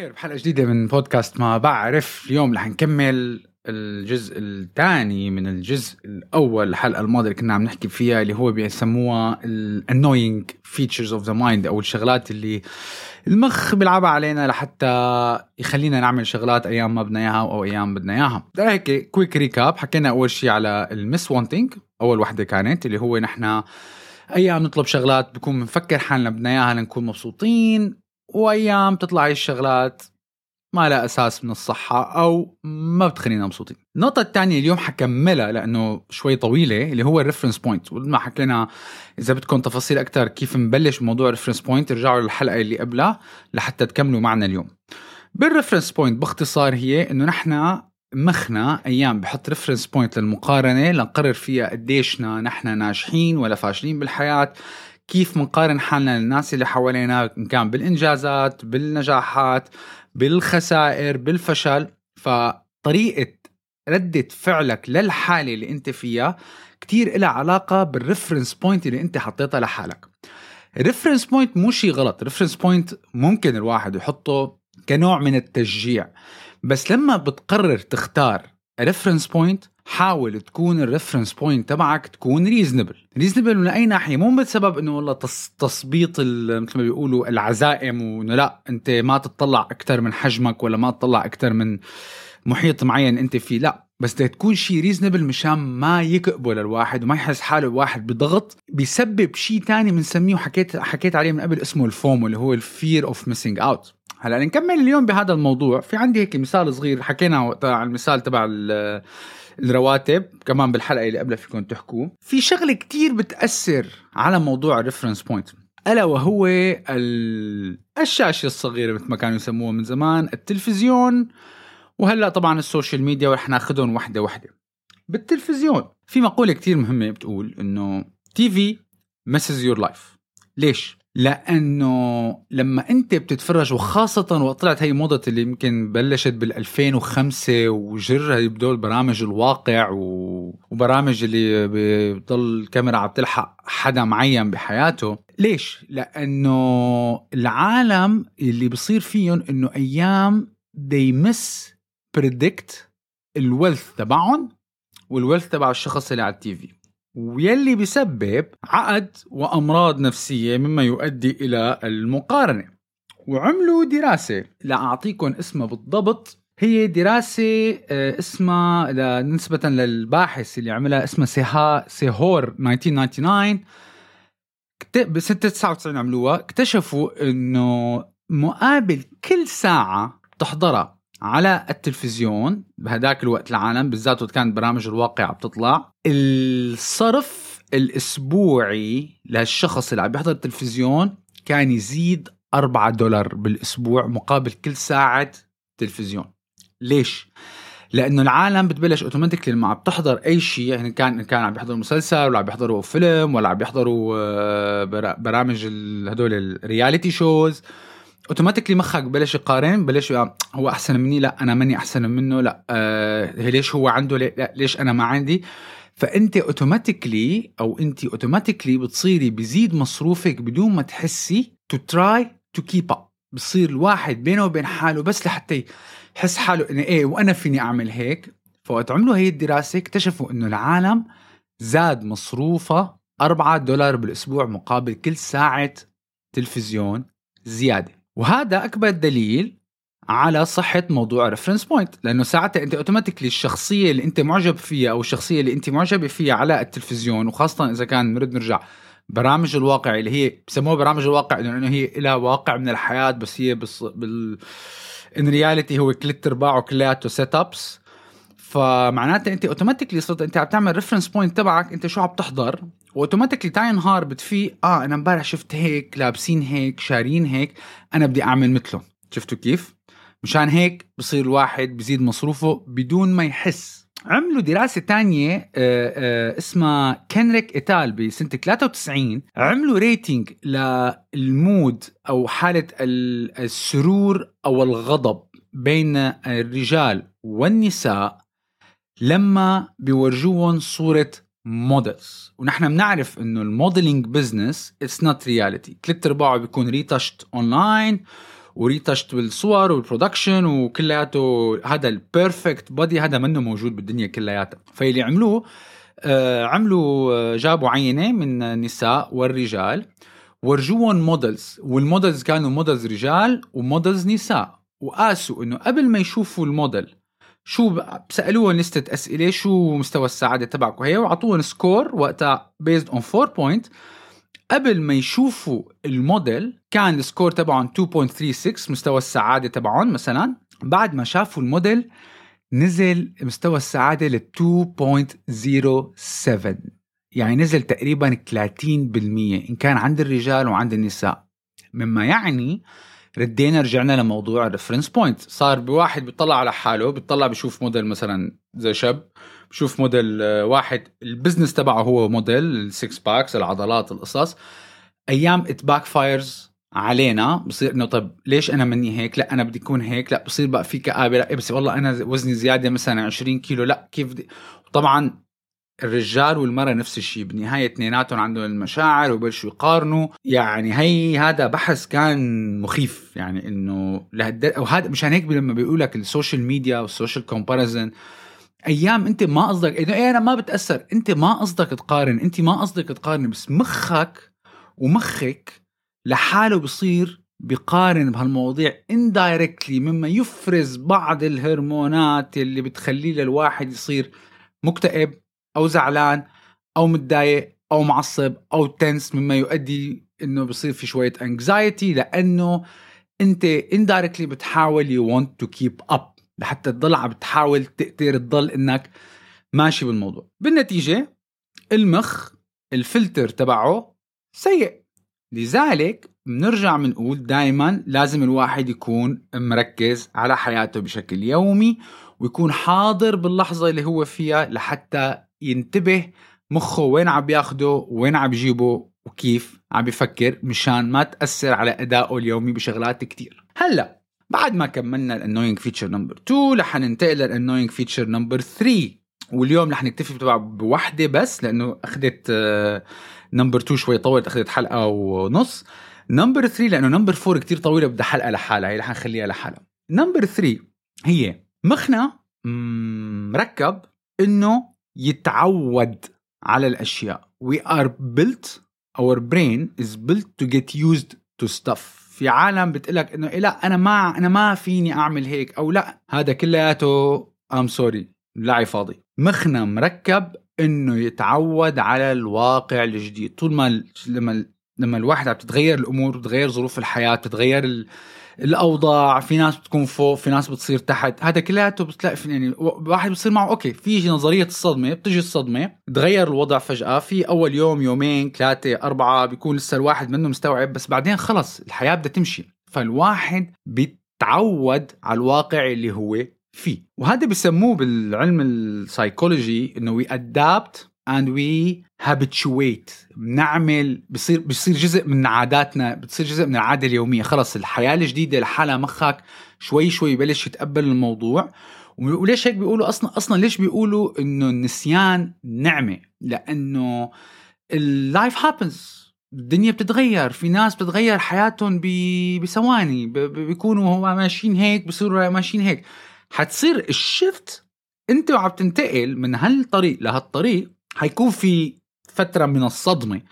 صباح الخير بحلقة جديدة من بودكاست ما بعرف. اليوم رح نكمل الجزء الثاني من الجزء الأول الحلقة الماضية اللي كنا عم نحكي فيها اللي هو بيسموها ال annoying features of the mind أو الشغلات اللي المخ بيلعبها علينا لحتى يخلينا نعمل شغلات أيام ما بدنا إياها أو أيام بدنا إياها. هيك quick recap حكينا أول شيء على ال miswanting أول وحدة كانت اللي هو نحن أيام نطلب شغلات بكون بنفكر حالنا بدنا إياها لنكون مبسوطين. وايام تطلع الشغلات ما لها أساس من الصحة أو ما بتخلينا مبسوطين. النقطة الثانية اليوم حكملها لأنه شوي طويلة اللي هو ال reference point وما حكينا إذا بدكم تفاصيل أكثر كيف نبلش بموضوع ال reference point ارجعوا للحلقة اللي قبلها لحتى تكملوا معنا اليوم. بال reference point باختصار هي إنه نحن مخنا أيام بحط reference point للمقارنة لنقرر فيها قديشنا نحن ناجحين ولا فاشلين بالحياة كيف منقارن حالنا للناس اللي حوالينا ان كان بالإنجازات بالنجاحات بالخسائر بالفشل. فطريقة ردة فعلك للحالة اللي أنت فيها كتير لها علاقة بال reference point اللي أنت حطيتها لحالك. ال reference point مو شيء غلط. ال reference point ممكن الواحد يحطه كنوع من التشجيع. بس لما بتقرر تختار reference point حاول تكون ال reference point تبعك تكون reasonable reasonable من أي ناحية؟ مو بسبب إنه والله تثبيط مثل ما بيقولوا العزائم وإنه لا أنت ما تطلع أكثر من حجمك ولا ما تطلع أكثر من محيط معين أنت فيه لا. بس تكون شيء reasonable مشان ما يكبل الواحد وما يحس حاله الواحد بضغط. بيسبب شيء تاني بنسميه وحكيت حكيت عليه من قبل اسمه ال FOMO اللي هو ال fear of missing out هلأ نكمل اليوم بهذا الموضوع. في عندي هيك مثال صغير حكينا على المثال تبع الرواتب كمان بالحلقة اللي قبلها فيكم تحكوا. في شغلة كتير بتأثر على موضوع ال reference point ألا وهو الشاشة الصغيرة مثل ما كانوا يسموها من زمان التلفزيون. وهلأ طبعا ال social media ورح ناخذهم وحدة وحدة. بالتلفزيون في مقولة كتير مهمة بتقول إنه TV messes your life ليش؟ لأنه لما أنت بتتفرج وخاصة وقت طلعت هي موضة اللي يمكن بلشت بال 2005 وجر هي هدول برامج الواقع وبرامج اللي بضل الكاميرا عم تلحق حدا معين بحياته. ليش؟ لأنه العالم اللي بصير فيهم إنه أيام they miss predict ال wealth تبعهم وال wealth تبع الشخص اللي على ال TV. ويلي بيسبب عقد وأمراض نفسية مما يؤدي إلى المقارنة. وعملوا دراسة لاعطيكم اسمها بالضبط. هي دراسة آه، اسمها نسبة للباحث اللي عملها اسمها سيها سيهور 1999 ب 99 عملوها. اكتشفوا إنه مقابل كل ساعة تحضرها على التلفزيون بهداك الوقت العالم بالذات وقت كانت برامج الواقع عم تطلع الصرف الأسبوعي للشخص اللي عم بيحضر التلفزيون كان يزيد 4 دولار بالأسبوع مقابل كل ساعة تلفزيون. ليش؟ لأنه العالم بتبلش اوتوماتيكلي لما عم تحضر أي شيء يعني كان كان عم بيحضروا مسلسل ولا عم بيحضروا فيلم ولا عم بيحضروا آه، برامج هدول ال reality shows automatically مخك بلش يقارن بلش هو أحسن مني؟ لا أنا ماني أحسن منه لا آه ليش هو عنده؟ لا ليش أنا ما عندي؟ فأنت automatically أو أنت automatically بتصيري بزيد مصروفك بدون ما تحسي to try to keep up بصير الواحد بينه وبين حاله بس لحتى يحس حاله إنه إيه وأنا فيني أعمل هيك؟ فوقت عملوا هي الدراسة اكتشفوا إنه العالم زاد مصروفه 4 دولار بالأسبوع مقابل كل ساعة تلفزيون زيادة. وهذا أكبر دليل على صحة موضوع ريفرنس بوينت لأنه ساعتها أنت أوتوماتيكلي الشخصية اللي أنت معجب فيها أو الشخصية اللي أنت معجبة فيها على التلفزيون وخاصة إذا كان نريد نرجع برامج الواقع اللي هي بسموها برامج الواقع لأنه هي لها واقع من الحياة بس هي بس بال ان رياليتي هو كليت ارباعه كلياته سيت ابس فمعناتها أنت automatically صرت أنت عم تعمل reference point تبعك أنت شو عم تحضر؟ و automatically تاني نهار بتفيق آه أنا امبارح شفت هيك لابسين هيك شارين هيك أنا بدي أعمل مثلهم. شفتوا كيف؟ مشان هيك بصير الواحد بزيد مصروفه بدون ما يحس. عملوا دراسة تانية آه، آه، اسمها Kenrick et al بسنة 93 عملوا rating لل mood أو حالة السرور أو الغضب بين الرجال والنساء لما بيورجوهم صورة models ونحن بنعرف إنه ال modeling business it's not reality ثلاث أرباعه بيكون retouched online و retouched بالصور وال production وكلياته هذا ال perfect body هذا منه موجود بالدنيا كلياتها. فاللي عملوه آه عملوا آه، جابوا عينة من النساء والرجال ورجوهم models وال models كانوا models رجال و models نساء. وقاسوا إنه قبل ما يشوفوا الموديل شو سالوهم لستة أسئلة شو مستوى السعادة تبعك وهي وعطوهم score وقتها based on 4 point قبل ما يشوفوا الموديل كان ال score تبعهم 2.36 مستوى السعادة تبعهم مثلا. بعد ما شافوا الموديل نزل مستوى السعادة ل 2.07 يعني نزل تقريبا 30% إن كان عند الرجال وعند النساء. مما يعني ردينا رجعنا لموضوع الريفرنس بوينت صار بواحد بيطلع على حاله بيطلع بشوف موديل مثلا زي شاب بشوف موديل آه، واحد البزنس تبعه هو موديل السكس باكس العضلات القصص. أيام ات باك فايرز علينا بصير إنه طب ليش أنا مني هيك؟ لا أنا بدي أكون هيك. لا بصير بقى في كآبه لا بس والله أنا وزني زيادة مثلا 20 كيلو. لا كيف بدي؟ طبعا الرجال والمرأة نفس الشيء. بالنهاية اثنيناتهم عندهم المشاعر وبلشوا يقارنوا. يعني هي هذا بحث كان مخيف. يعني إنه لهالد وهذا مشان هيك لما بيقول لك السوشيال ميديا والسوشيال كومباريزن أيام أنت ما قصدك إنه إيه أنا ما بتأثر. أنت ما قصدك تقارن. أنت ما قصدك تقارن بس مخك ومخك لحاله بصير بقارن بهالمواضيع indirectly مما يفرز بعض الهرمونات اللي بتخليه للواحد يصير مكتئب. أو زعلان أو متضايق أو معصب أو تنس مما يؤدي إنه بصير في شوية انكزايتي لأنه أنت indirectly بتحاول you want to keep up. لحتى تضل عم بتحاول تقدر تضل إنك ماشي بالموضوع. بالنتيجة المخ الفلتر تبعه سيء. لذلك بنرجع بنقول دائما لازم الواحد يكون مركز على حياته بشكل يومي ويكون حاضر باللحظة اللي هو فيها لحتى ينتبه مخه وين عم بياخده وين عم بيجيبه وكيف عم بيفكر مشان ما تأثر على أدائه اليومي بشغلات كتير. هلأ بعد ما كملنا ال annoying feature number 2 رح ننتقل لل annoying feature number 3 واليوم رح نكتفي طبعا بوحدة بس لأنه أخذت number 2 شوي طولت أخذت حلقة ونص. number 3 لأنه number 4 كتير طويلة بدها حلقة لحالها هي رح نخليها لحالها. number 3 هي مخنا مركب إنه يتعود على الأشياء. We are built our brain is built to get used to stuff. في عالم بتقلك إنه إيه لا أنا ما أنا ما فيني أعمل هيك أو لا. هذا كلياته I'm sorry لعي فاضي. مخنا مركب إنه يتعود على الواقع الجديد. طول ما لما لما الواحد عم تتغير الأمور بتتغير ظروف الحياة بتتغير الأوضاع في ناس بتكون فوق في ناس بتصير تحت. هذا كلياته بتلاقي يعني واحد بصير معه okay في نظرية الصدمة بتجي الصدمة تغير الوضع فجأة في أول يوم يومين ثلاثة أربعة بيكون لسه الواحد منه مستوعب بس بعدين خلص الحياة بدها تمشي. فالواحد بيتعود على الواقع اللي هو فيه. وهذا بسموه بالعلم السايكولوجي إنه we adapt and we habituate. بنعمل بصير بصير جزء من عاداتنا بتصير جزء من العادة اليومية. خلص الحياة الجديدة لحالها مخك شوي شوي ببلش يتقبل الموضوع. وليش هيك بيقولوا؟ أصلا أصلا ليش بيقولوا إنه النسيان نعمة؟ لأنه life happens الدنيا بتتغير. في ناس بتتغير حياتهم بثواني. بيكونوا هو ماشيين هيك بصيروا ماشيين هيك. حتصير ال shift انت وعم تنتقل من هالطريق لهالطريق حيكون في فترة من الصدمة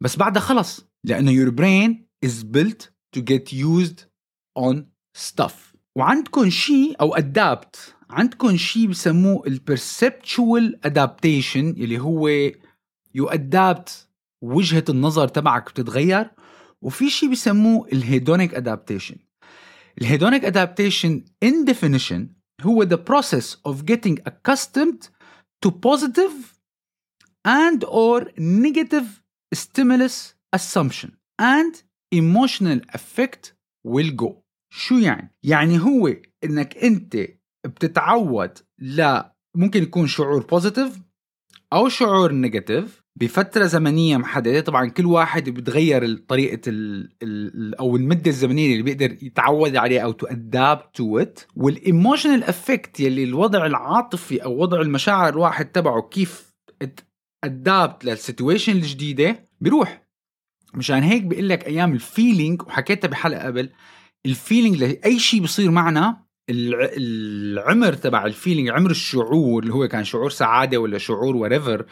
بس بعدها خلص لأنه your brain is built to get used on stuff. وعندكم شيء to adapt عندكم شيء بسموه ال perceptual adaptation اللي هو you adapt وجهة النظر تبعك بتتغير وفي شيء بسموه ال hedonic adaptation ال hedonic adaptation in definition هو the process of getting accustomed to positive and or negative stimulus assumption and emotional effect will go. شو يعني؟ يعني هو إنك أنت بتتعود لا ممكن يكون شعور positive أو شعور negative بفترة زمنية محددة. طبعا كل واحد بتغير طريقة ال ال أو المدة الزمنية اللي بيقدر يتعود عليها أو to adapt to it وال emotional effect يلي الوضع العاطفي أو وضع المشاعر الواحد تبعه كيف adapt لل situation الجديدة بيروح مشان هيك بقول لك أيام ال feeling وحكيتها بحلقة قبل ال feeling لأي شيء بصير معنا العمر تبع ال feeling عمر الشعور اللي هو كان شعور سعادة ولا شعور وريفر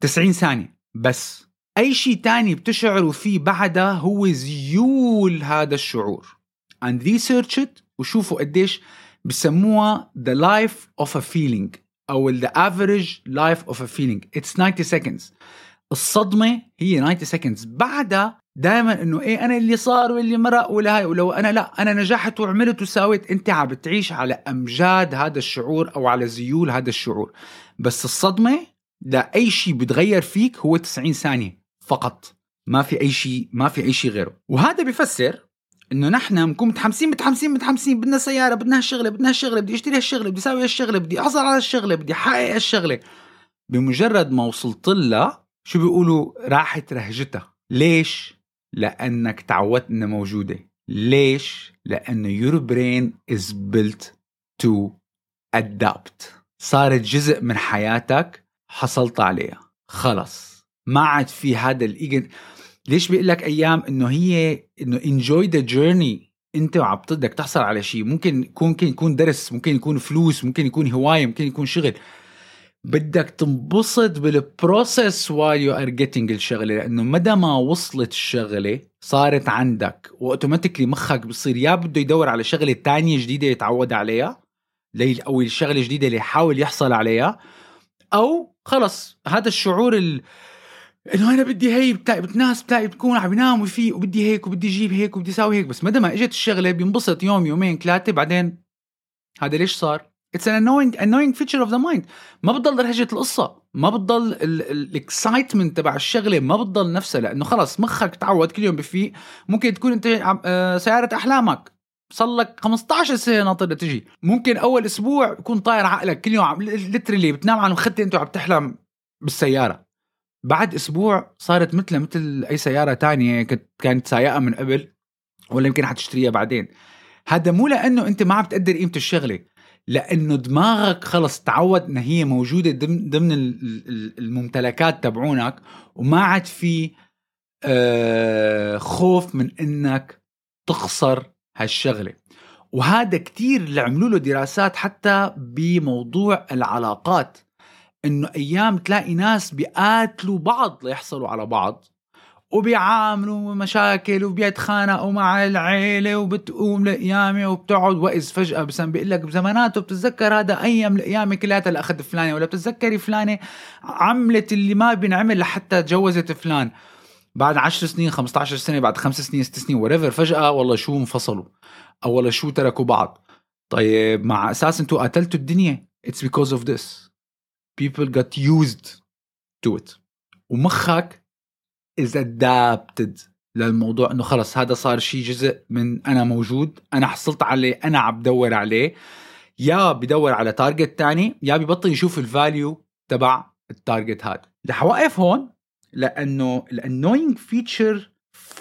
90 ثانية. بس أي شيء تاني بتشعروا فيه بعدها هو زيول هذا الشعور. And research it وشوفوا قديش بسموها the life of a feeling. أو the average life of a feeling. It's 90 seconds. الصدمة هي 90 seconds. بعدها دائما إنه إيه أنا اللي صار واللي مرق ولا هاي ولو أنا لا أنا نجحت وعملت وساويت أنت عم بتعيش على أمجاد هذا الشعور أو على زيول هذا الشعور. بس الصدمة لأي شيء بتغير فيك هو 90 ثانية فقط. ما في أي شيء ما في أي شيء غيره. وهذا بيفسر إنه نحن بنكون متحمسين متحمسين متحمسين بدنا سيارة بدنا هالشغلة بدنا هالشغلة بدي أشتري هالشغلة بدي أسوي هالشغلة بدي احصل على هالشغلة بدي أحقق هالشغلة. بمجرد ما وصلت لها شو بيقولوا؟ راحت رهجتها. ليش؟ لأنك تعودت إنها موجودة. ليش؟ لأنه your brain is built to adapt. صارت جزء من حياتك حصلت عليها. خلص. ما عاد في هذا الايجن ليش بيقول لك أيام؟ إنه هي إنه enjoy the journey. أنت وعم بدك تحصل على شيء. ممكن يكون ممكن يكون درس ممكن يكون فلوس ممكن يكون هواية ممكن يكون شغل. بدك تنبسط بال process while you are getting الشغلة. لأنه مدى ما وصلت الشغلة صارت عندك. و automatically مخك بصير يا بده يدور على شغلة تانية جديدة يتعود عليها أو الشغلة الجديدة اللي يحاول يحصل عليها. أو خلص هذا الشعور ال... إنه أنا بدي هي بتلاقي ناس بتلاقي بتكون عم ينام ويفيق وبدي هيك وبدي أجيب هيك وبدي أسوي هيك. بس مدى ما إجت الشغلة بينبسط يوم يومين ثلاثة بعدين هذا ليش صار؟ it's an annoying annoying feature of the mind ما بتضل رهجة القصة. ما بتضل ال excitement تبع الشغلة. ما بتضل نفسها. لأنه خلص مخك تعود كل يوم بفيق. ممكن تكون أنت آه، سيارة أحلامك. صار لك 15 سنة ناطر تجي. ممكن أول أسبوع يكون طاير عقلك كل يوم عم ليترلي بتنام على مخدة أنت وعم تحلم بالسيارة. بعد أسبوع صارت مثلها مثل أي سيارة تانية كنت كانت سايقة من قبل ولا يمكن حتشتريها بعدين. هذا مو لأنه أنت ما عم تقدر قيمة الشغلة لأنه دماغك خلص تعود ان هي موجودة ضمن ضمن الممتلكات تبعونك وما عاد في آه، خوف من إنك تخسر هالشغلة. وهذا كتير اللي عملوا له دراسات حتى بموضوع العلاقات. إنه أيام تلاقي ناس بيقاتلوا بعض ليحصلوا على بعض وبيعاملوا مشاكل وبيتخانقوا مع العيلة وبتقوم لقيامة وبتقعد وإذ فجأة بس بيقول لك بزماناته بتتذكر هذا أيام القيامة كلها اللي أخذ فلانة ولا بتتذكري فلانة عملت اللي ما بينعمل لحتى تجوزت فلان. بعد 10 سنين 15 سنة بعد خمس سنين ست سنين وريفر فجأة والله شو انفصلوا؟ أو والله شو تركوا بعض؟ طيب مع أساس أنتوا قتلتوا الدنيا it's because of this. People got used to it. ومخك is adapted للموضوع إنه خلص هذا صار شيء جزء من أنا موجود أنا حصلت عليه أنا عم بدور عليه. يا بدور على target تاني يا ببطل يشوف ال value تبع ال target هذا. رح أوقف هون لأنه ال annoying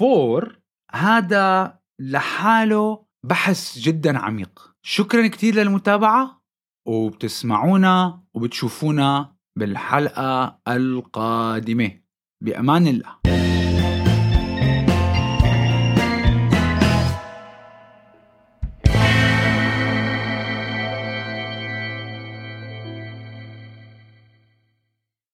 feature هذا لحاله بحث جدا عميق. شكرا كثير للمتابعة. وبتسمعونا وبتشوفونا بالحلقة القادمة. بأمان الله.